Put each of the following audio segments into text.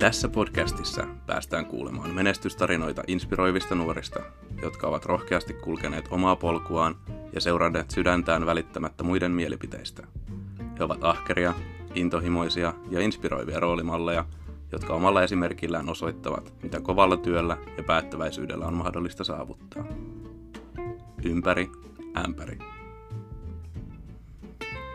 Tässä podcastissa päästään kuulemaan menestystarinoita inspiroivista nuorista, jotka ovat rohkeasti kulkeneet omaa polkuaan ja seuranneet sydäntään välittämättä muiden mielipiteistä. He ovat ahkeria, intohimoisia ja inspiroivia roolimalleja, jotka omalla esimerkillään osoittavat, mitä kovalla työllä ja päättäväisyydellä on mahdollista saavuttaa. Ympäri, ämpäri.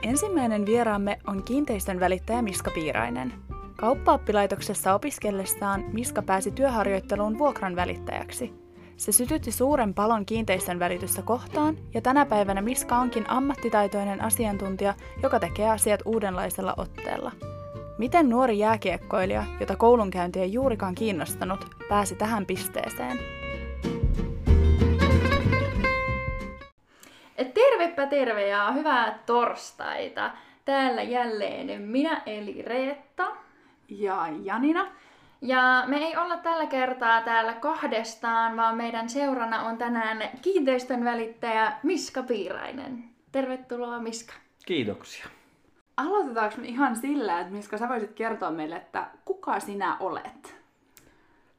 Ensimmäinen vieraamme on kiinteistön välittäjä Miska Piirainen. Kauppaoppilaitoksessa opiskellessaan Miska pääsi työharjoitteluun vuokran välittäjäksi. Se sytytti suuren palon kiinteistön välitystä kohtaan, ja tänä päivänä Miska onkin ammattitaitoinen asiantuntija, joka tekee asiat uudenlaisella otteella. Miten nuori jääkiekkoilija, jota koulunkäynti ei juurikaan kiinnostanut, pääsi tähän pisteeseen? Tervepä terve ja hyvää torstaita. Täällä jälleen minä eli Reetta. Ja Janina. Ja me ei olla tällä kertaa täällä kahdestaan, vaan meidän seurana on tänään kiinteistön välittäjä Miska Piirainen. Tervetuloa Miska. Kiitoksia. Aloitetaanko me ihan sillä, että Miska sä voisit kertoa meille, että kuka sinä olet?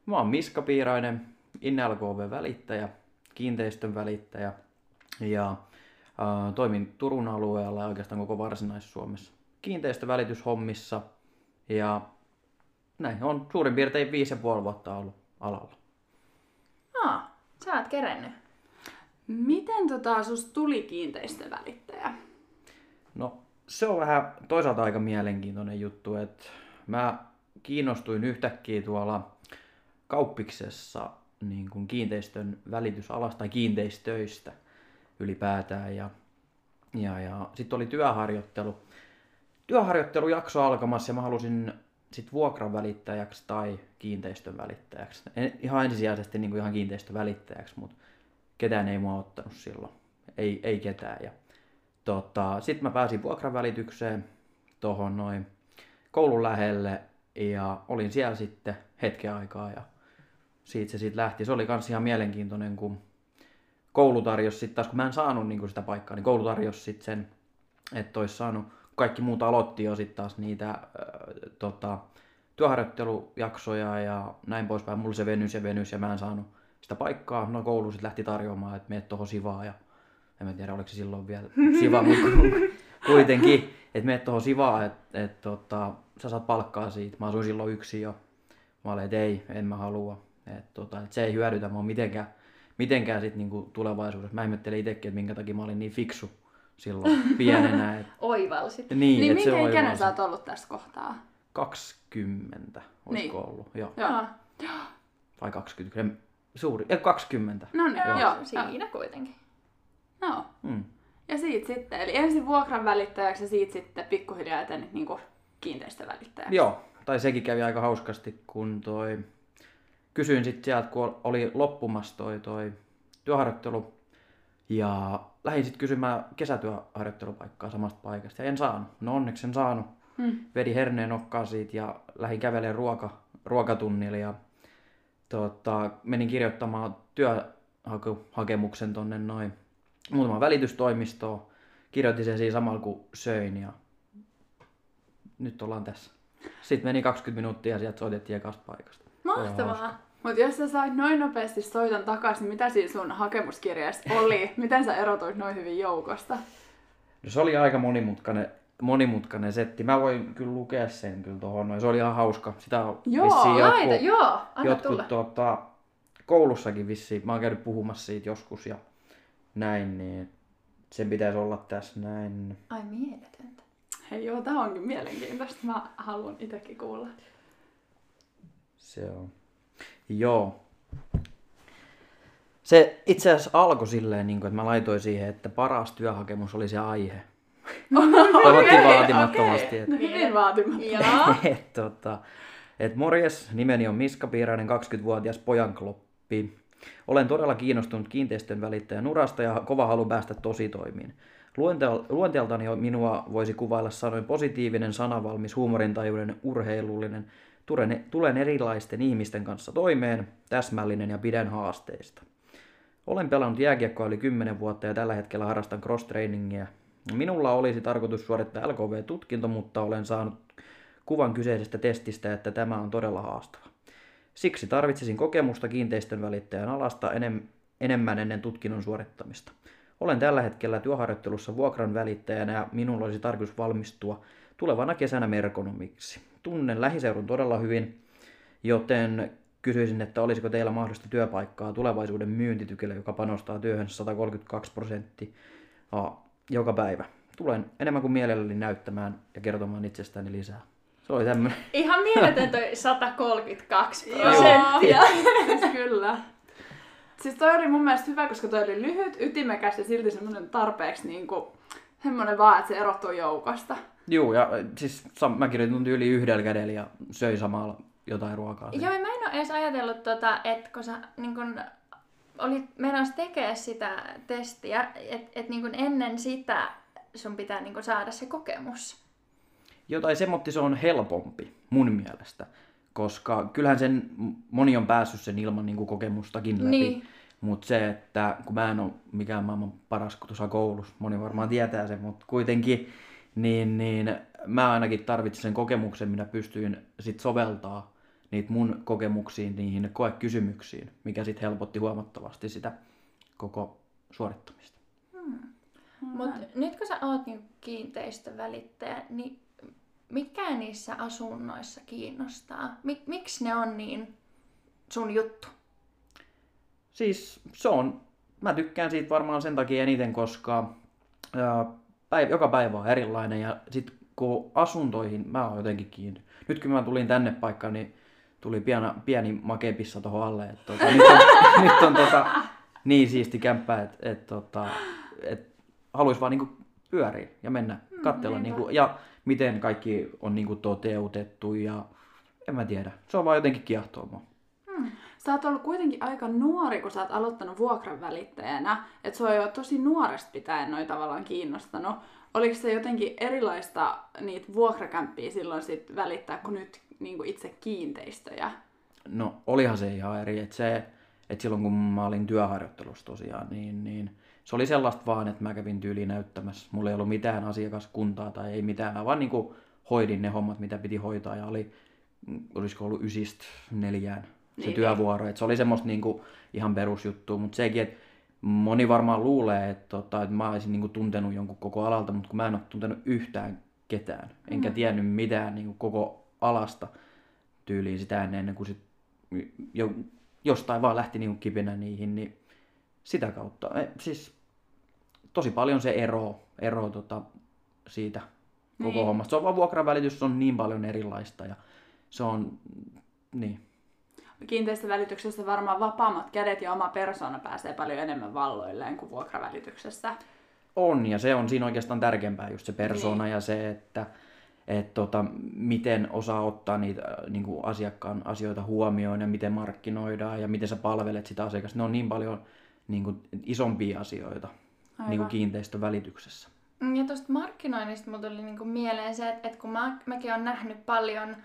Mä oon Miska Piirainen, InLKV välittäjä, kiinteistön välittäjä ja äh, toimin Turun alueella ja oikeastaan koko Varsinais-Suomessa kiinteistövälityshommissa ja näin on suurin piirtein viisi ja puoli vuotta ollut alalla. Aa, sä oot kerennyt. Miten tota sus tuli kiinteistövälittäjä? No se on vähän toisaalta aika mielenkiintoinen juttu, että mä kiinnostuin yhtäkkiä tuolla kauppiksessa niin kuin kiinteistön välitysalasta tai kiinteistöistä ylipäätään. Ja, ja, ja sitten oli työharjoittelu. Työharjoittelujakso alkamassa ja mä halusin sit vuokran välittäjäksi tai kiinteistön välittäjäksi. En, ihan ensisijaisesti niin kuin ihan kiinteistön välittäjäksi, mutta ketään ei mua ottanut silloin. Ei, ei ketään. Ja, tota, sitten mä pääsin vuokran välitykseen tuohon noin koulun lähelle ja olin siellä sitten hetken aikaa ja siitä se sitten lähti. Se oli kans ihan mielenkiintoinen, kun koulu tarjosi sitten taas, kun mä en saanut niin sitä paikkaa, niin koulu tarjosi sitten sen, että olisi saanut, kaikki muut aloitti jo sitten taas niitä tota, työharjoittelujaksoja ja näin poispäin. Mulla se venys ja venys ja mä en saanut sitä paikkaa. No koulu sitten lähti tarjoamaan, että meet tuohon Sivaan ja en mä tiedä oliko se silloin vielä Siva, mutta kuitenkin, että meet tuohon Sivaan, että et, tota, sä saat palkkaa siitä. Mä asuin silloin yksin jo. Mä olin, että ei, en mä halua. Et, tota, et se ei hyödytä mua mitenkään, mitenkään sit niinku tulevaisuudessa. Mä ihmettelin itsekin, että minkä takia mä olin niin fiksu silloin pienenä. Et, Oivalsit. niin, Niin minkä ikäinen sä oot ollut tässä kohtaa? 20, olisiko Niin. ollut? Joo. Joo. Vai 20, kyllä suuri, ei 20. No niin, Joo, joo. siinä kuitenkin. Joo. Mm. Ja siitä sitten, eli ensin vuokran välittäjäksi ja siitä sitten pikkuhiljaa etenit niinku kiinteistövälittäjäksi. Joo, tai sekin kävi aika hauskasti, kun toi... Kysyin sitten sieltä, kun oli loppumassa toi, toi työharjoittelu, ja lähdin sitten kysymään kesätyöharjoittelupaikkaa samasta paikasta, ja en saanut. No onneksi en saanut. Hmm. Vedin herneen nokkaa siitä ja lähdin kävelemään ruoka, ruokatunnille, ja tota, menin kirjoittamaan työhakemuksen tonne noin muutama välitystoimistoon. Kirjoitin sen siinä samalla kun söin ja nyt ollaan tässä. Sitten meni 20 minuuttia ja sieltä soitettiin ekasta paikasta. Mahtavaa. Mutta jos sä sait noin nopeasti soiton takaisin, niin mitä siinä sun hakemuskirjassa oli? Miten sä erotuit noin hyvin joukosta? No, se oli aika monimutkainen, monimutkainen setti. Mä voin kyllä lukea sen kyllä tuohon. noin. Se oli ihan hauska. Sitä on Joo, vissiin Laita, jotkut, joo, anna jotkut tulla. tota, koulussakin vissiin. Mä oon käynyt puhumassa siitä joskus ja näin, niin sen pitäisi olla tässä näin. Ai mieletöntä. Hei joo, tää onkin mielenkiintoista. Mä haluan itsekin kuulla. Se on. Joo. Se itse asiassa alkoi silleen, niin että mä laitoin siihen, että paras työhakemus oli se aihe. Toivottiin vaatimattomasti. Että, Hyvin vaatimatta. Joo. et, tota, et morjes, nimeni on Miska Piirainen, 20-vuotias pojankloppi. Olen todella kiinnostunut kiinteistön välittäjän urasta ja kova halu päästä tositoimiin. Luonteeltani minua voisi kuvailla sanoin positiivinen, sanavalmis, huumorintajuinen, urheilullinen. Tulen, tulen erilaisten ihmisten kanssa toimeen, täsmällinen ja pidän haasteista. Olen pelannut jääkiekkoa yli 10 vuotta ja tällä hetkellä harrastan cross-trainingia. Minulla olisi tarkoitus suorittaa LKV-tutkinto, mutta olen saanut kuvan kyseisestä testistä, että tämä on todella haastava. Siksi tarvitsisin kokemusta kiinteistön välittäjän alasta enem, enemmän ennen tutkinnon suorittamista. Olen tällä hetkellä työharjoittelussa vuokran välittäjänä ja minulla olisi tarkoitus valmistua tulevana kesänä merkonomiksi. Tunnen lähiseudun todella hyvin, joten kysyisin, että olisiko teillä mahdollista työpaikkaa tulevaisuuden myyntitykille, joka panostaa työhön 132 prosenttia joka päivä. Tulen enemmän kuin mielelläni näyttämään ja kertomaan itsestäni lisää. Se oli tämmöinen. Ihan mieletön toi 132 prosenttia. siis kyllä. Siis toi oli mun mielestä hyvä, koska toi oli lyhyt, ytimekäs ja silti semmoinen tarpeeksi niinku, semmoinen vaan, että se erottuu joukosta. Joo, ja siis sam- mä kirjoitin yli yhdellä kädellä ja söi samalla jotain ruokaa. Joo, mä en ole edes ajatellut, tota, että kun sä niin kun, olit menossa tekemään sitä testiä, että et, niin ennen sitä sun pitää niin saada se kokemus. Jotain semmotti se on helpompi mun mielestä, koska kyllähän sen moni on päässyt sen ilman niin kuin kokemustakin läpi. Niin. Mutta se, että kun mä en ole mikään maailman paras tuossa koulussa, moni varmaan tietää sen, mutta kuitenkin, niin, niin mä ainakin tarvitsin sen kokemuksen, minä pystyin sit soveltaa niitä mun kokemuksiin niihin koekysymyksiin, mikä sitten helpotti huomattavasti sitä koko suorittamista. Hmm. Mutta nyt kun sä oot niin kiinteistövälittäjä, niin mikä niissä asunnoissa kiinnostaa? Mik, miksi ne on niin sun juttu? Siis se on, mä tykkään siitä varmaan sen takia eniten, koska ää, päivä, joka päivä on erilainen ja sit kun asuntoihin mä oon jotenkin kiinni. Nyt kun mä tulin tänne paikkaan, niin tuli pieni, pieni makepissa tuohon alle. Et, tota, nyt on, nyt on tota, niin siisti kämppä, että et, tota, et, haluaisi vaan niinku pyöriä ja mennä mm, katsella. niinku, ja miten kaikki on niinku toteutettu ja en mä tiedä. Se on vaan jotenkin kiehtoo mua. Hmm. Sä oot ollut kuitenkin aika nuori, kun sä oot aloittanut vuokran välittäjänä. Että se on jo tosi nuoresta pitäen noin tavallaan kiinnostanut. Oliko se jotenkin erilaista niitä vuokrakämppiä silloin sit välittää kuin nyt niin kuin itse kiinteistöjä? No olihan se ihan eri. Että se, että silloin kun mä olin työharjoittelussa tosiaan, niin, niin se oli sellaista vaan, että mä kävin tyyliin näyttämässä. Mulla ei ollut mitään asiakaskuntaa tai ei mitään. Mä vaan niin kuin hoidin ne hommat, mitä piti hoitaa ja oli, olisiko ollut ysistä neljään se niin, työvuoro. Et se oli semmoista niin kuin ihan perusjuttua, mutta sekin, että moni varmaan luulee, että, tota, että mä olisin niin kuin tuntenut jonkun koko alalta, mutta kun mä en ole tuntenut yhtään ketään, enkä mm. tiennyt mitään niin kuin koko alasta tyyliin sitä ennen kuin sit jo, jostain vaan lähti niin kipinä niihin, niin sitä kautta. E, siis tosi paljon se ero, ero tota, siitä koko niin. hommasta. Se on vaan vuokravälitys, se on niin paljon erilaista ja se on, niin. Kiinteistövälityksessä varmaan vapaammat kädet ja oma persona pääsee paljon enemmän valloilleen kuin vuokravälityksessä. On, ja se on siinä oikeastaan tärkeämpää just se persona niin. ja se, että et tota, miten osaa ottaa niitä äh, niin kuin asiakkaan asioita huomioon ja miten markkinoidaan ja miten sä palvelet sitä asiakasta. Ne on niin paljon niin kuin, isompia asioita niin kuin kiinteistövälityksessä. Ja tuosta markkinoinnista mulla tuli niin kuin mieleen se, että, että kun mä, mäkin olen nähnyt paljon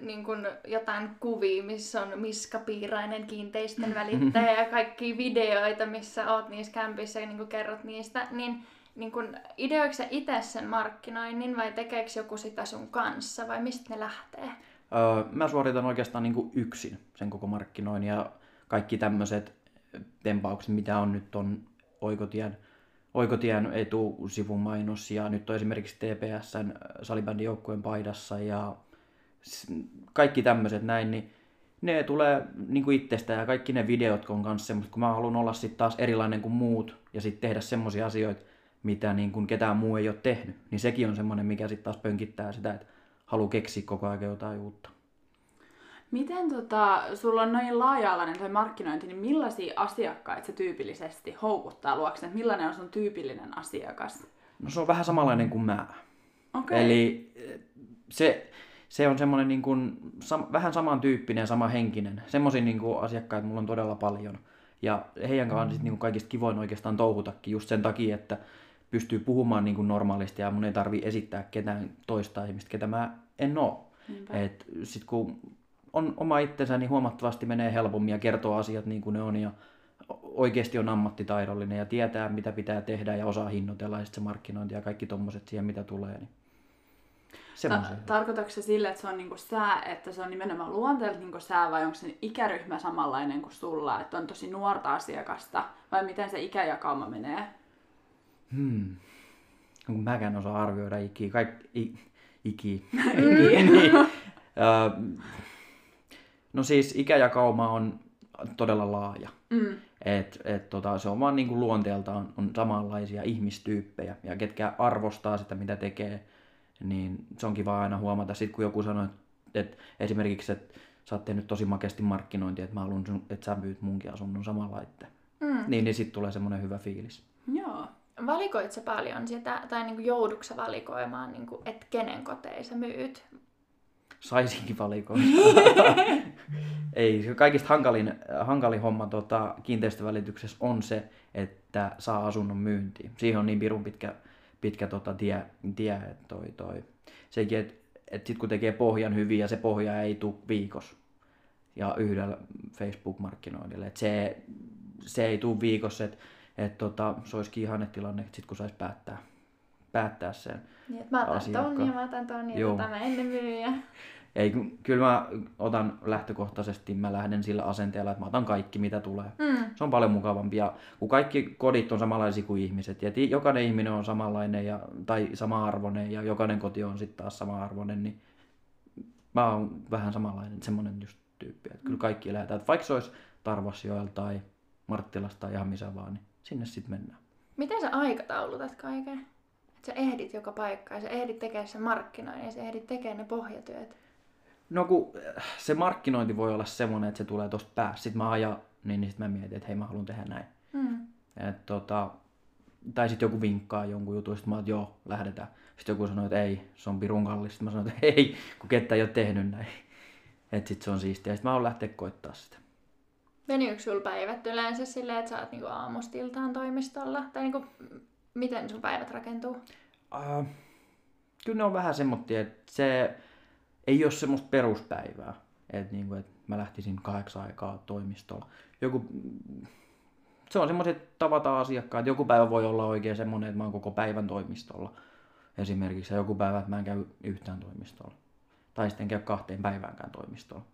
niin kuin jotain kuvia, missä on Miska Piirainen kiinteistön välittäjä ja kaikki videoita, missä oot niissä kämpissä ja niin kuin kerrot niistä, niin niin kun, ideoiko sä itse sen markkinoinnin vai tekeekö joku sitä sun kanssa vai mistä ne lähtee? Öö, mä suoritan oikeastaan niin yksin sen koko markkinoinnin ja kaikki tämmöiset tempaukset, mitä on nyt on Oikotien, Oikotien etusivun mainos ja nyt on esimerkiksi TPSn salibändin joukkueen paidassa ja kaikki tämmöiset näin, niin ne tulee niin kuin itsestä ja kaikki ne videot on kanssa semmoista, kun mä haluan olla sitten taas erilainen kuin muut ja sitten tehdä semmoisia asioita, mitä niin kuin ketään muu ei ole tehnyt, niin sekin on semmoinen, mikä sitten taas pönkittää sitä, että haluaa keksiä koko ajan jotain uutta. Miten tota, sulla on noin laaja-alainen toi markkinointi, niin millaisia asiakkaita se tyypillisesti houkuttaa luokse? Millainen on sun tyypillinen asiakas? No se on vähän samanlainen kuin mä. Okay. Eli eh, se, se on semmoinen niin kuin, sam, vähän samantyyppinen ja sama henkinen. Semmoisia niin kuin asiakkaita mulla on todella paljon. Ja heidän kanssaan mm-hmm. niin kuin kaikista kivoin oikeastaan touhutakin just sen takia, että pystyy puhumaan niin kuin normaalisti ja mun ei tarvi esittää ketään toista ihmistä, ketä mä en oo. Et sit kun on oma itsensä, niin huomattavasti menee helpommin ja kertoo asiat niin kuin ne on ja oikeasti on ammattitaidollinen ja tietää, mitä pitää tehdä ja osaa hinnoitella ja se markkinointi ja kaikki tommoset siihen, mitä tulee. Niin. Ta- tarkoitatko se sille, että se on niinku sää, että se on nimenomaan luonteelta niinku sää vai onko se ikäryhmä samanlainen kuin sulla, että on tosi nuorta asiakasta vai miten se ikäjakauma menee? Hmm. No, kun mäkään osaa arvioida ikiä, kaikki, i, iki, iki, niin, ö, no siis ikäjakauma on todella laaja. Mm. Et, et tota, se on vaan niinku luonteeltaan on samanlaisia ihmistyyppejä ja ketkä arvostaa sitä mitä tekee, niin se on kiva aina huomata. Sitten kun joku sanoo, että et esimerkiksi, että sä oot tehnyt tosi makeasti markkinointia, että mä haluan, että sä myyt munkin asunnon samalla itse. Mm. Niin, niin sitten tulee semmoinen hyvä fiilis. Joo. Valikoit sä paljon sitä, tai niinku joudutko valikoimaan, niinku, että kenen koteja sä myyt? Saisinkin valikoida. Ei, se kaikista hankalin, hankalin homma tota, kiinteistövälityksessä on se, että saa asunnon myyntiin. Siihen on niin pirun pitkä, pitkä tota, tie, tie että toi, toi. Sekin, että et sit kun tekee pohjan hyvin ja se pohja ei tule viikossa ja yhdellä Facebook-markkinoinnilla. Et se, se ei tule viikossa, että et, tota, se olisikin ihane tilanne, sit kun saisi päättää, päättää sen. Niin, että mä otan Asiakkaan. ton ja mä otan ton ja Joo. tota mä ennen myyn. Ja... Ei, kyllä mä otan lähtökohtaisesti, mä lähden sillä asenteella, että mä otan kaikki mitä tulee. Mm. Se on paljon mukavampi. Ja kun kaikki kodit on samanlaisia kuin ihmiset, ja jokainen ihminen on samanlainen ja, tai sama-arvoinen, ja jokainen koti on sitten taas sama-arvoinen, niin mä oon vähän samanlainen, semmonen just tyyppi. Että kyllä kaikki lähdetään. Että vaikka se olisi Tarvasjoella tai Marttilasta tai ihan missä vaan, niin sinne sitten mennään. Miten sä aikataulutat kaiken? Että sä ehdit joka paikkaan, sä ehdit tekemään sen markkinoinnin ja sä ehdit tekemään ne pohjatyöt. No kun se markkinointi voi olla semmoinen, että se tulee tosta päästä. Sitten mä ajan, niin, niin sitten mä mietin, että hei mä haluan tehdä näin. Mm. Et, tota, tai sitten joku vinkkaa jonkun jutun, sitten mä oon, että joo, lähdetään. Sitten joku sanoo, että ei, se on pirun kallista. Sitten mä sanoin, että ei, kun kettä ei ole tehnyt näin. Että sit se on siistiä. Sitten mä haluan lähteä koittaa sitä. Venyykö sulla päivät yleensä silleen, että sä oot niinku aamusta iltaan toimistolla? Tai niinku, miten sun päivät rakentuu? Uh, kyllä ne on vähän semmoittia, että se ei ole semmoista peruspäivää. Että niinku, et mä lähtisin kahdeksan aikaa toimistolla. Joku, se on semmoiset, että tavataan asiakkaat. Joku päivä voi olla oikein semmoinen, että mä oon koko päivän toimistolla. Esimerkiksi joku päivä, että mä en käy yhtään toimistolla. Tai sitten en käy kahteen päiväänkään toimistolla.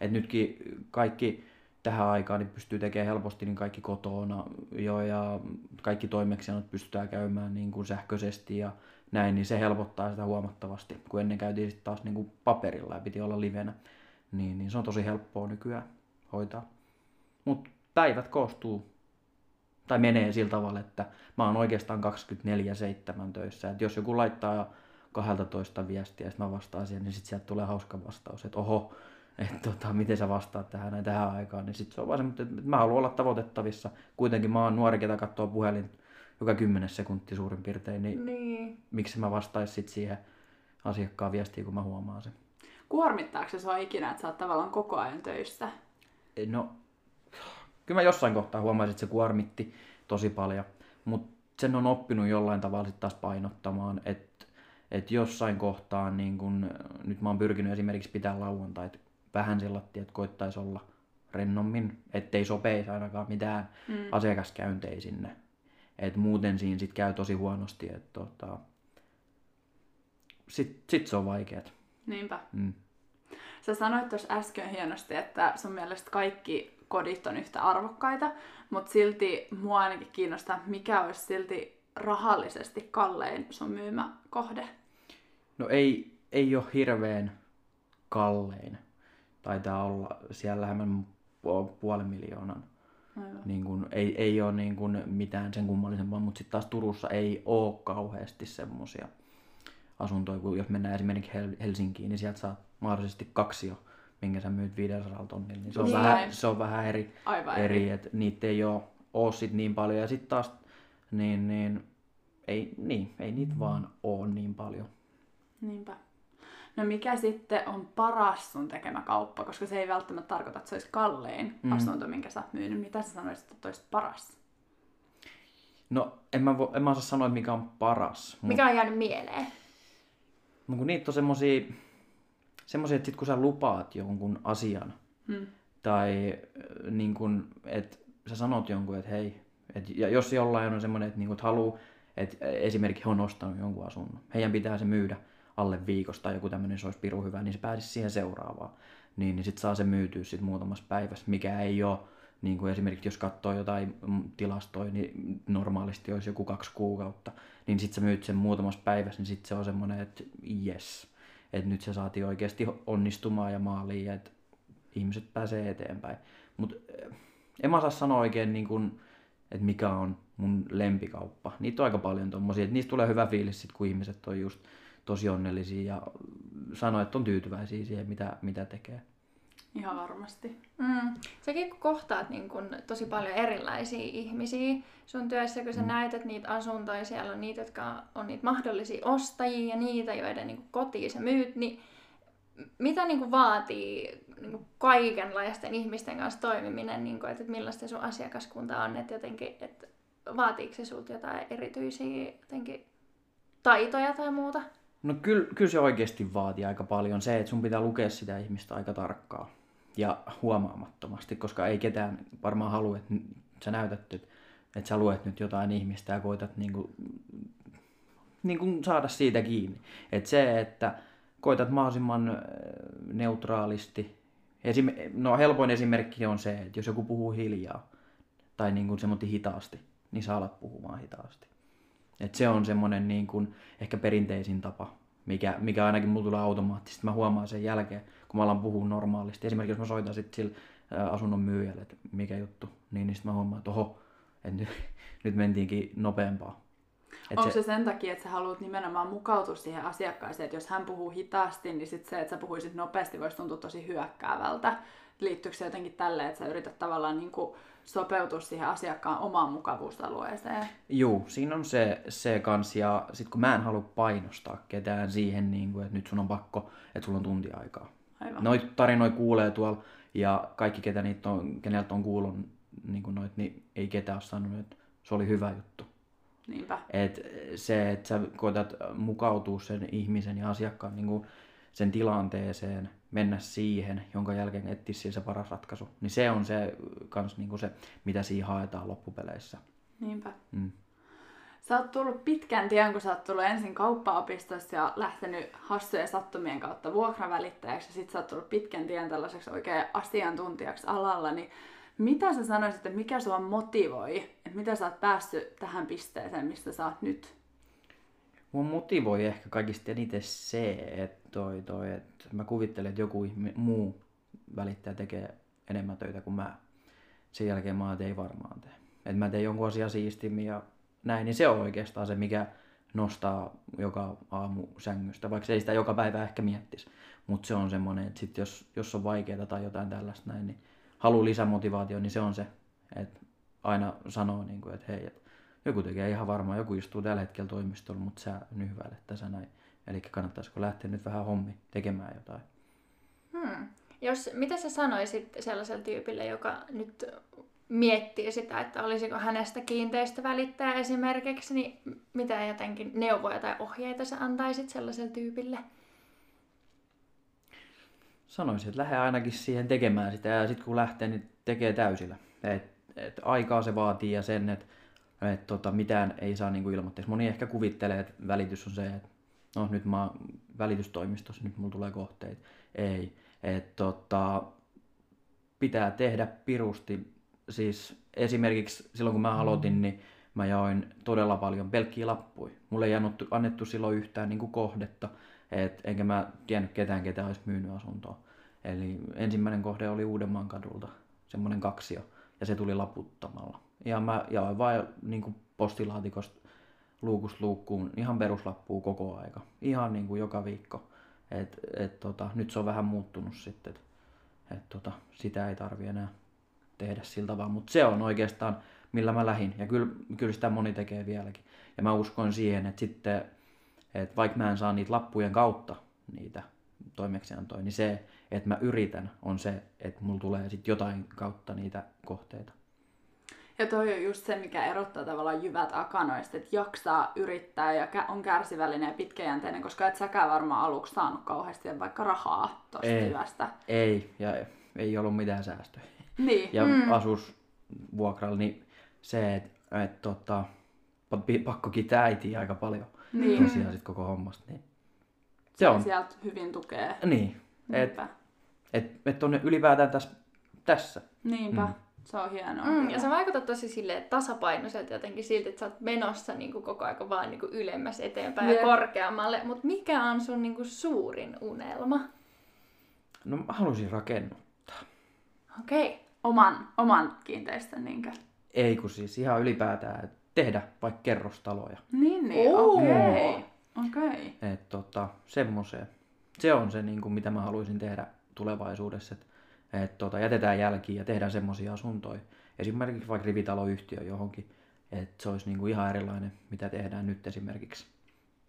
Et nytkin kaikki tähän aikaan niin pystyy tekemään helposti niin kaikki kotona jo ja kaikki toimeksiannot pystytään käymään niin kuin sähköisesti ja näin, niin se helpottaa sitä huomattavasti, kun ennen käytiin sitten taas niin kuin paperilla ja piti olla livenä, niin, niin se on tosi helppoa nykyään hoitaa. Mutta päivät koostuu tai menee sillä tavalla, että mä oon oikeastaan 24-7 töissä. Et jos joku laittaa 12 viestiä ja mä vastaan siihen, niin sit sieltä tulee hauska vastaus, että oho, että tota, miten sä vastaat tähän näin tähän aikaan, niin sit se on vaan semmoinen, että mä haluan olla tavoitettavissa. Kuitenkin mä oon nuori, ketä katsoo puhelin joka kymmenes sekunti suurin piirtein, niin Niin. miksi mä vastaisin sit siihen asiakkaan viestiin, kun mä huomaan sen. Kuormittaako se sua ikinä, että sä oot tavallaan koko ajan töissä? No, kyllä mä jossain kohtaa huomasin, että se kuormitti tosi paljon, mutta sen on oppinut jollain tavalla sitten taas painottamaan, että et jossain kohtaa, niin kun, nyt mä oon pyrkinyt esimerkiksi pitää lauantait vähän sellaisia, että koittaisi olla rennommin, ettei sopeisi ainakaan mitään Mm. asiakaskäyntejä sinne. Et muuten siinä sit käy tosi huonosti, että tota, sit, sit se on vaikeet. Niinpä. Mm. Sä sanoit tuossa äsken hienosti, että sun mielestä kaikki kodit on yhtä arvokkaita, mutta silti mua ainakin kiinnostaa, mikä olisi silti rahallisesti kallein sun myymä kohde. No ei, ei ole hirveän kallein. Taitaa olla siellä lähemmän pu- puolen miljoonan. Aivan. Niin kun, ei, ei ole niin kun mitään sen kummallisempaa, mutta sitten taas Turussa ei ole kauheasti semmosia asuntoja, kun jos mennään esimerkiksi Hel- Helsinkiin, niin sieltä saat mahdollisesti kaksi jo, minkä sä myyt 500 tonnilla. Niin se on, Niin. vähän, se on vähän eri, Aivan eri että niitä ei ole, ole sit niin paljon. Ja sitten taas, niin, niin, ei, niin, ei niitä vaan ole niin paljon. Niinpä. No mikä sitten on paras sun tekemä kauppa, koska se ei välttämättä tarkoita, että se olisi kallein Mm. mm. asunto, minkä sä oot myynyt. Mitä sä sanoisit, että olisi paras? No, en mä, vo, en mä osaa sanoa, että mikä on paras. Mut, Mikä on jäänyt mieleen? mut kun niitä on semmosia, semmosia, että sit kun sä lupaat jonkun asian, Hmm. tai äh, niin kun, että sä sanot jonkun, että hei, et, ja jos jollain on semmoinen, että, niin kun, että haluu, että esimerkiksi he on ostanut jonkun asunnon, heidän pitää se myydä alle viikosta tai joku tämmöinen, se olisi piru hyvä, niin se pääsisi siihen seuraavaan. Niin, niin sitten saa se myytyä sitten muutamassa päivässä, mikä ei ole niin kuin esimerkiksi jos katsoo jotain tilastoja, niin normaalisti olisi joku kaksi kuukautta, niin sitten sä myyt sen muutamassa päivässä, niin sitten se on semmoinen, että yes, että nyt se saatiin oikeasti onnistumaan ja maaliin, ja että ihmiset pääsee eteenpäin. Mutta eh, en mä saa sanoa oikein, niin kuin, että mikä on mun lempikauppa. Niitä on aika paljon tommosia, että niistä tulee hyvä fiilis sit, kun ihmiset on just tosi onnellisia ja sanoo, että on tyytyväisiä siihen, mitä, mitä tekee. Ihan varmasti. Mm. Säkin kun kohtaat niin kun, tosi paljon erilaisia ihmisiä sun työssä, kun sä mm. näet, että niitä asuntoja, siellä on niitä, jotka on niitä mahdollisia ostajia ja niitä, joiden niin kotiin sä myyt, niin mitä niin kuin vaatii niin kuin kaikenlaisten ihmisten kanssa toimiminen, niin kuin, että millaista sun asiakaskunta on, että jotenkin, että vaatiiko se sulta jotain erityisiä jotenkin taitoja tai muuta? No kyllä, kyllä se oikeasti vaatii aika paljon se, että sun pitää lukea sitä ihmistä aika tarkkaan ja huomaamattomasti, koska ei ketään varmaan halua, että sä näytät, että, sä luet nyt jotain ihmistä ja koitat niin kuin, niin kuin saada siitä kiinni. Että se, että koitat mahdollisimman neutraalisti. Esim, no helpoin esimerkki on se, että jos joku puhuu hiljaa tai niin kuin hitaasti, niin sä alat puhumaan hitaasti. Et se on semmoinen niin kuin ehkä perinteisin tapa, mikä, mikä ainakin mulla tulee automaattisesti. Mä huomaan sen jälkeen, kun mä alan puhua normaalisti. Esimerkiksi jos mä soitan sitten sille asunnon myyjälle, että mikä juttu, niin, niin sitten mä huomaan, että oho, että nyt, nyt mentiinkin nopeampaa. Et Onko se... se sen takia, että sä haluat nimenomaan mukautua siihen asiakkaaseen, että jos hän puhuu hitaasti, niin sit se, että sä puhuisit nopeasti, voisi tuntua tosi hyökkäävältä. Liittyykö se jotenkin tälle, että sä yrität tavallaan niin kuin sopeutua siihen asiakkaan omaan mukavuusalueeseen? Joo, siinä on se, se kans. Ja sit kun mä en halua painostaa ketään siihen, niin kuin, että nyt sun on pakko, että sulla on tunti aikaa. Aivan. Noit tarinoita kuulee tuolla ja kaikki, ketä niitä on, keneltä on kuullut niin kuin noit, niin ei ketään ole sanonut, että se oli hyvä juttu. Niinpä. Et se, että sä koetat mukautua sen ihmisen ja asiakkaan niin kuin sen tilanteeseen, mennä siihen, jonka jälkeen etsiä se paras ratkaisu, niin se on se, kans niin kuin se, mitä siinä haetaan loppupeleissä. Niinpä. Mm. Sä oot tullut pitkän tien, kun sä oot tullut ensin kauppaopistossa ja lähtenyt hassujen sattumien kautta vuokravälittäjäksi ja sit sä oot tullut pitkän tien tällaiseksi oikein asiantuntijaksi alalla, niin mitä sä sanoisit, että mikä sua motivoi, että mitä sä oot päässyt tähän pisteeseen, mistä sä oot nyt? Mua motivoi ehkä kaikista eniten se, että, toi, toi, että mä kuvittelen, että joku muu välittäjä tekee enemmän töitä kuin mä. Sen jälkeen mä ei varmaan tee. Että mä teen jonkun asian siistimmin ja näin, niin se on oikeastaan se, mikä nostaa joka aamu sängystä, vaikka se ei sitä joka päivä ehkä miettisi. Mutta se on semmoinen, että sit jos, jos on vaikeaa tai jotain tällaista näin, niin haluaa lisämotivaatio, niin se on se, että aina sanoo, niin kuin, että hei, että joku tekee ihan varmaan, joku istuu tällä hetkellä toimistolla, mutta sä nyhväilet tässä näin. Eli kannattaisiko lähteä nyt vähän hommi tekemään jotain. Hmm. Jos, mitä sä sanoisit sellaiselle tyypille, joka nyt miettii sitä, että olisiko hänestä kiinteistövälittäjä esimerkiksi, niin mitä jotenkin neuvoja tai ohjeita sä antaisit sellaiselle tyypille? Sanoisin, että lähde ainakin siihen tekemään sitä ja sitten kun lähtee, niin tekee täysillä. Et, et aikaa se vaatii ja sen, että et tota, mitään ei saa niinku ilmoitteeksi. Moni ehkä kuvittelee, että välitys on se, että no nyt mä oon välitystoimistossa, nyt mulla tulee kohteita. Ei. Et, tota, pitää tehdä pirusti. Siis esimerkiksi silloin kun mä aloitin, niin mä jaoin todella paljon pelkkiä lappuja. Mulle ei annettu, annettu silloin yhtään niin kuin kohdetta, et, enkä mä tiennyt ketään, ketä olisi myynyt asuntoa. Eli ensimmäinen kohde oli Uudenmaan kadulta, semmoinen kaksio, ja se tuli laputtamalla. Ja mä jaoin vain niin kuin postilaatikosta luukusta luukkuun ihan peruslappua koko aika. Ihan niin kuin joka viikko. Et, et tota, nyt se on vähän muuttunut sitten, että et tota, sitä ei tarvi enää tehdä sillä tavalla. Mutta se on oikeastaan, millä mä lähin. Ja kyllä, kyllä sitä moni tekee vieläkin. Ja mä uskon siihen, että sitten, että vaikka mä en saa niitä lappujen kautta niitä toimeksiantoja, niin se, että mä yritän, on se, että mulla tulee sitten jotain kautta niitä kohteita. Ja toi on just se, mikä erottaa tavallaan jyvät akanoista, että jaksaa yrittää ja on kärsivällinen ja pitkäjänteinen, koska et säkään varmaan aluksi saanut kauheasti vaikka rahaa tosta ei, hyvästä. Ei, ja ei ollut mitään säästöjä. Niin. Ja mm. asus vuokralla, niin se, että et, tota, pakko kitää äitiä aika paljon niin. tosiaan sit koko hommasta. Niin. Se on. sieltä hyvin tukee. Niin. Et, Niinpä. et, et on ylipäätään tässä. tässä. Niinpä. Mm. Se on hienoa. Mm, kyllä. ja se vaikuttaa tosi silleen tasapainoiselta jotenkin siltä, että sä oot menossa niin kuin koko ajan vaan niin kuin ylemmäs eteenpäin Jep. ja korkeammalle. Mutta mikä on sun niin kuin suurin unelma? No mä haluaisin rakennuttaa. Okei. Oman, oman kiinteistön niinkö? Ei kun siis ihan ylipäätään et tehdä vaikka kerrostaloja. Niin, niin. Okei. Okei. Et tota, semmoiseen. Se on se, niin kuin, mitä mä haluaisin tehdä tulevaisuudessa. Että et, tota, jätetään jälkiä ja tehdään semmoisia asuntoja. Esimerkiksi vaikka rivitaloyhtiö johonkin. Että se olisi niin kuin ihan erilainen, mitä tehdään nyt esimerkiksi.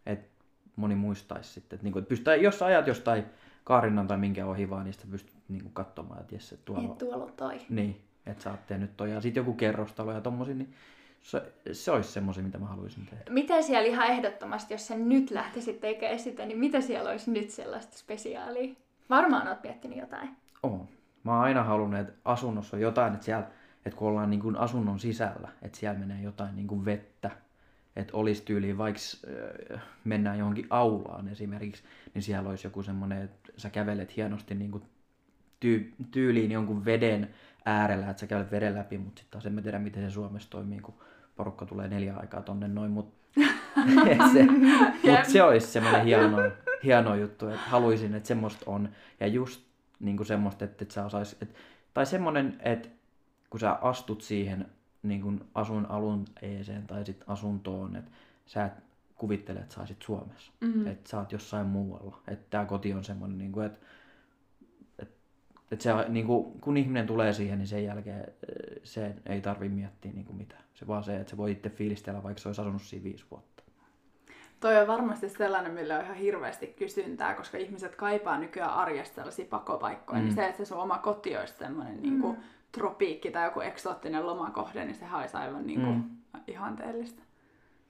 Et moni muistaisi sitten. Että, niin kuin, että pystytään, jos sä ajat jostain Kaarinnan tai minkä ohi vaan, niin sitten pystyt niin kuin, katsomaan, että jes, että tuolla Niin, tuolla on toi. Niin, että sä oot tehnyt toi. Ja sitten joku kerrostalo ja tommosia, niin se, se olisi semmoisia, mitä mä haluaisin tehdä. Mitä siellä ihan ehdottomasti, jos sä nyt lähtisit tekemään sitä, niin mitä siellä olisi nyt sellaista spesiaalia? Varmaan oot miettinyt jotain. Mä oon aina halunnut, että asunnossa on jotain, että siellä, että kun ollaan niin kuin asunnon sisällä, että siellä menee jotain niin kuin vettä, että olisi tyyliin, vaikka mennään johonkin aulaan esimerkiksi, niin siellä olisi joku semmoinen, että sä kävelet hienosti niin kuin tyy- tyyliin jonkun veden äärellä, että sä kävelet veden läpi, mutta sitten taas en mä tiedä, miten se Suomessa toimii, kun porukka tulee neljä aikaa tonne noin, mutta se, mut se olisi semmoinen hieno, hieno juttu, että haluaisin, että semmoista on. Ja just niin kuin semmoista, että, että sä osais, että, tai semmoinen, että kun sä astut siihen niin kuin asun alueeseen tai sit asuntoon, että sä et kuvittele, että sä olisit Suomessa. Mm. Että sä oot jossain muualla. Että tää koti on semmoinen, niin kuin, että, se, niin kuin, kun ihminen tulee siihen, niin sen jälkeen eh, se ei tarvi miettiä niin kuin mitään. Se vaan se, että se voi itse fiilistellä, vaikka se olisi asunut siinä viisi vuotta. Toi on varmasti sellainen, millä on ihan hirveästi kysyntää, koska ihmiset kaipaa nykyään arjesta sellaisia pakopaikkoja. Mm. Niin se, että se sun oma koti olisi semmoinen mm. niin kuin, tropiikki tai joku eksoottinen lomakohde, niin sehän olisi aivan niin kuin, Mm. ihanteellista.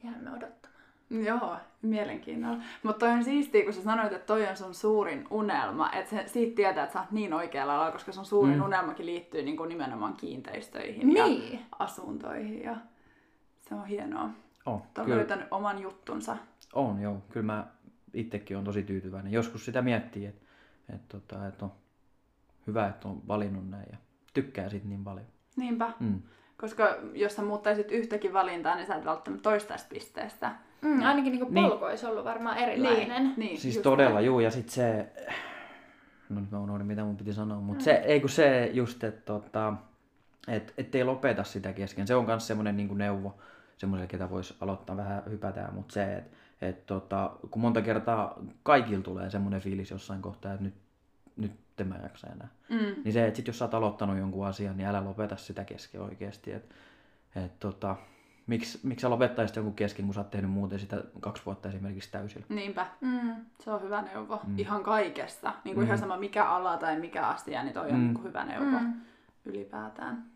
Jäämme odottamaan. Joo, mielenkiinnolla. Mutta toi on siistiä, kun sä sanoit, että toi on sun suurin unelma. Että se, siitä tietää, että sä oot niin oikealla alalla, koska sun suurin Mm. mm. unelmakin liittyy niin kuin nimenomaan kiinteistöihin ja Niin. asuntoihin. Ja se on hienoa. On, Tämä on kyllä, löytänyt oman juttunsa. on, joo. Kyllä mä itsekin on tosi tyytyväinen. Joskus sitä miettii, että, että, että, että on hyvä, että on valinnut näin ja tykkää siitä niin paljon. Niinpä. Mm. Koska jos sä muuttaisit yhtäkin valintaa, niin sä et välttämättä toistaisi pisteestä. Mm, ainakin niin Niin. polku olisi ollut varmaan erilainen. Niin, niin Siis todella, näin. juu, ja sitten se, no nyt mä unohdin mitä mun piti sanoa, mutta se, ei kun se just, että tota, et, ettei lopeta sitä kesken. Se on myös semmoinen niin neuvo semmoiselle, ketä voisi aloittaa vähän hypätään, mutta se, että et, tota, kun monta kertaa kaikilla tulee semmoinen fiilis jossain kohtaa, että nyt, nyt en mä jaksa enää. Mm. Niin se, että sit jos sä oot aloittanut jonkun asian, niin älä lopeta sitä kesken oikeasti. Et, et, tota, miksi, miksi sä lopettaisit jonkun kesken, kun sä oot tehnyt muuten sitä kaksi vuotta esimerkiksi täysillä? Niinpä. Mm. Se on hyvä neuvo. Mm. Mm. Ihan kaikesta. Niin kuin mm. ihan sama mikä ala tai mikä asia, niin toi on Mm. niin kuin hyvä neuvo Mm. ylipäätään.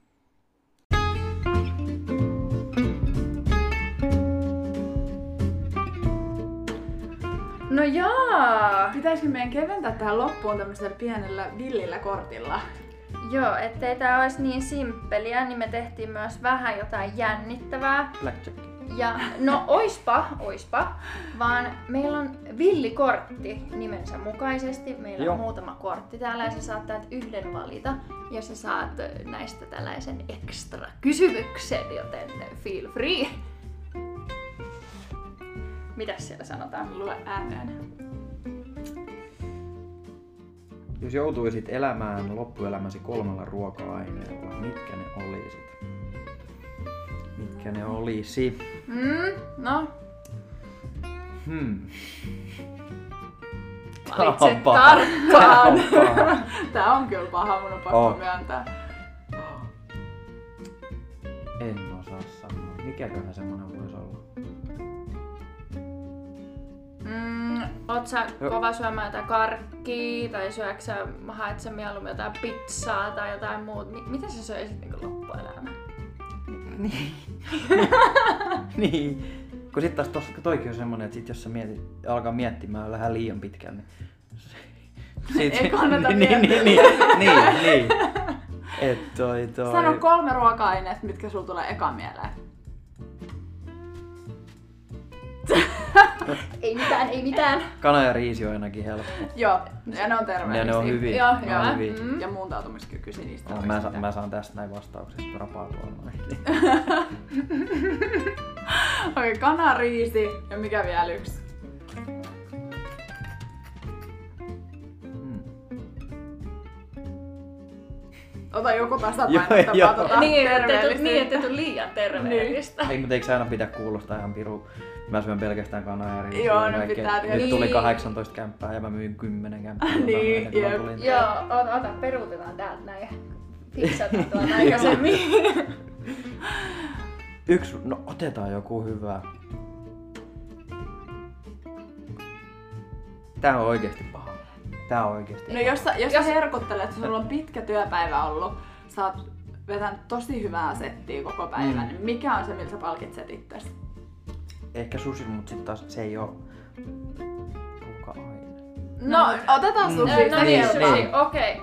No jaa! Pitäisikö meidän keventää tähän loppuun tämmöisellä pienellä villillä kortilla? Joo, ettei tää olisi niin simppeliä, niin me tehtiin myös vähän jotain jännittävää. Blackjack. Ja no oispa, oispa, vaan meillä on villikortti nimensä mukaisesti. Meillä Joo. on muutama kortti täällä ja sä saat täältä yhden valita. Ja sä saat ö, näistä tällaisen ekstra kysymyksen, joten feel free. Mitäs siellä sanotaan? Lue ääneen. Jos joutuisit elämään loppuelämäsi kolmella ruoka-aineella, mitkä ne olisit? Mitkä ne olisi? Mm, no, Hmm. Valitse Tää on paha. tarkkaan. Tää on paha. Tää on kyllä paha, mun on pakko On. myöntää. En osaa sanoa. Mikäköhän semmonen voisi oot sä Joo. kova syömään jotain karkkia tai syöksä sä, haet sä mieluummin jotain pizzaa tai jotain muuta? Mi- mitä sä söisit niin loppuelämä? Niin. niin. Kun sit taas tossa, toikin on semmonen, että sit jos sä mietit, alkaa miettimään vähän liian pitkään, niin... Sit, Ei kannata niin, niin, niin, niin, niin. Et toi, toi. Sano kolme ruoka-aineet, mitkä sulla tulee eka mieleen. ei mitään, ei mitään. Kana ja riisi on ainakin helppo. Joo, ja ne on terveellisiä. Ja ne on hyviä. Joo, ne on hyvä. hyviä. Mm. Ja muuntautumiskykyisiä niistä. No, mä, sa- mä saan tästä näin vastauksesta rapaatua noin. Okei, kana, riisi ja mikä vielä yksi? Ota joku tasapainottavaa joo. tota Niin, ettei niin, ettei tuu liian terveellistä. Ei, mutta eikö se aina pidä kuulostaa ihan piru? Mä syön pelkästään kanaa ja riisiä Joo, kaikkea. pitää Nyt tietysti. tuli Niin. 18 kämppää ja mä myin 10 kämppää. Niin, jep. Joo, ota, ota, peruutetaan täältä näin fiksataan tuolta aikaisemmin. Yksi, no otetaan joku hyvä. Tää on oikeesti paha. Tää on oikeesti No jos sä, jos sä herkuttelet, että sulla on pitkä työpäivä ollut, sä oot vetänyt tosi hyvää settiä koko päivän, Mm. niin mikä on se, millä sä palkitset itses? Ehkä sushi, mutta sitten taas se ei oo ruoka-aine. No, otetaan Mm. sushi. No se niin, kelpaa. sushi, okei.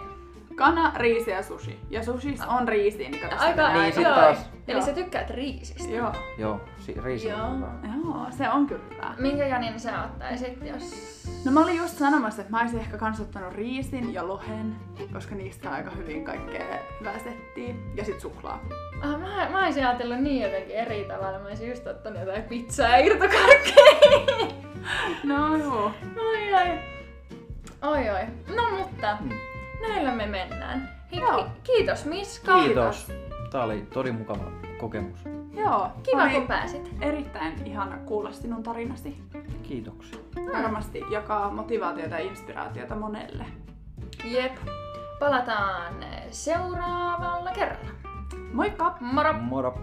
Kana, riisi ja sushi. Ja sushissa on riisiä, niin Aika, Niin, aika- sit joo. Eli sä tykkäät riisistä. Joo. Joo, si- riisi Joo. on hyvä. Joo, se on kyllä hyvä. Minkä Janin sä ottaisit, jos... No mä olin just sanomassa, että mä olisin ehkä kans ottanut riisin ja lohen, koska niistä on aika hyvin kaikkea hyvää settiä. Ja sit suklaa. Ah, mä, mä olisin ajatellut niin jotenkin eri tavalla. Mä olisin just ottanut jotain pizzaa ja irtokarkkeja. No joo. Oi oi. Oi oi. No mutta, Mm. näillä me mennään. Hei, ki- kiitos Miska. Kiitos. Tää oli todella mukava kokemus. Joo. Kiva oli kun pääsit. Erittäin ihana kuulla sinun tarinasi. Kiitoksia. Varmasti jakaa motivaatiota ja inspiraatiota monelle. Jep. Palataan seuraavalla kerralla. Moikka! Moro! Moro.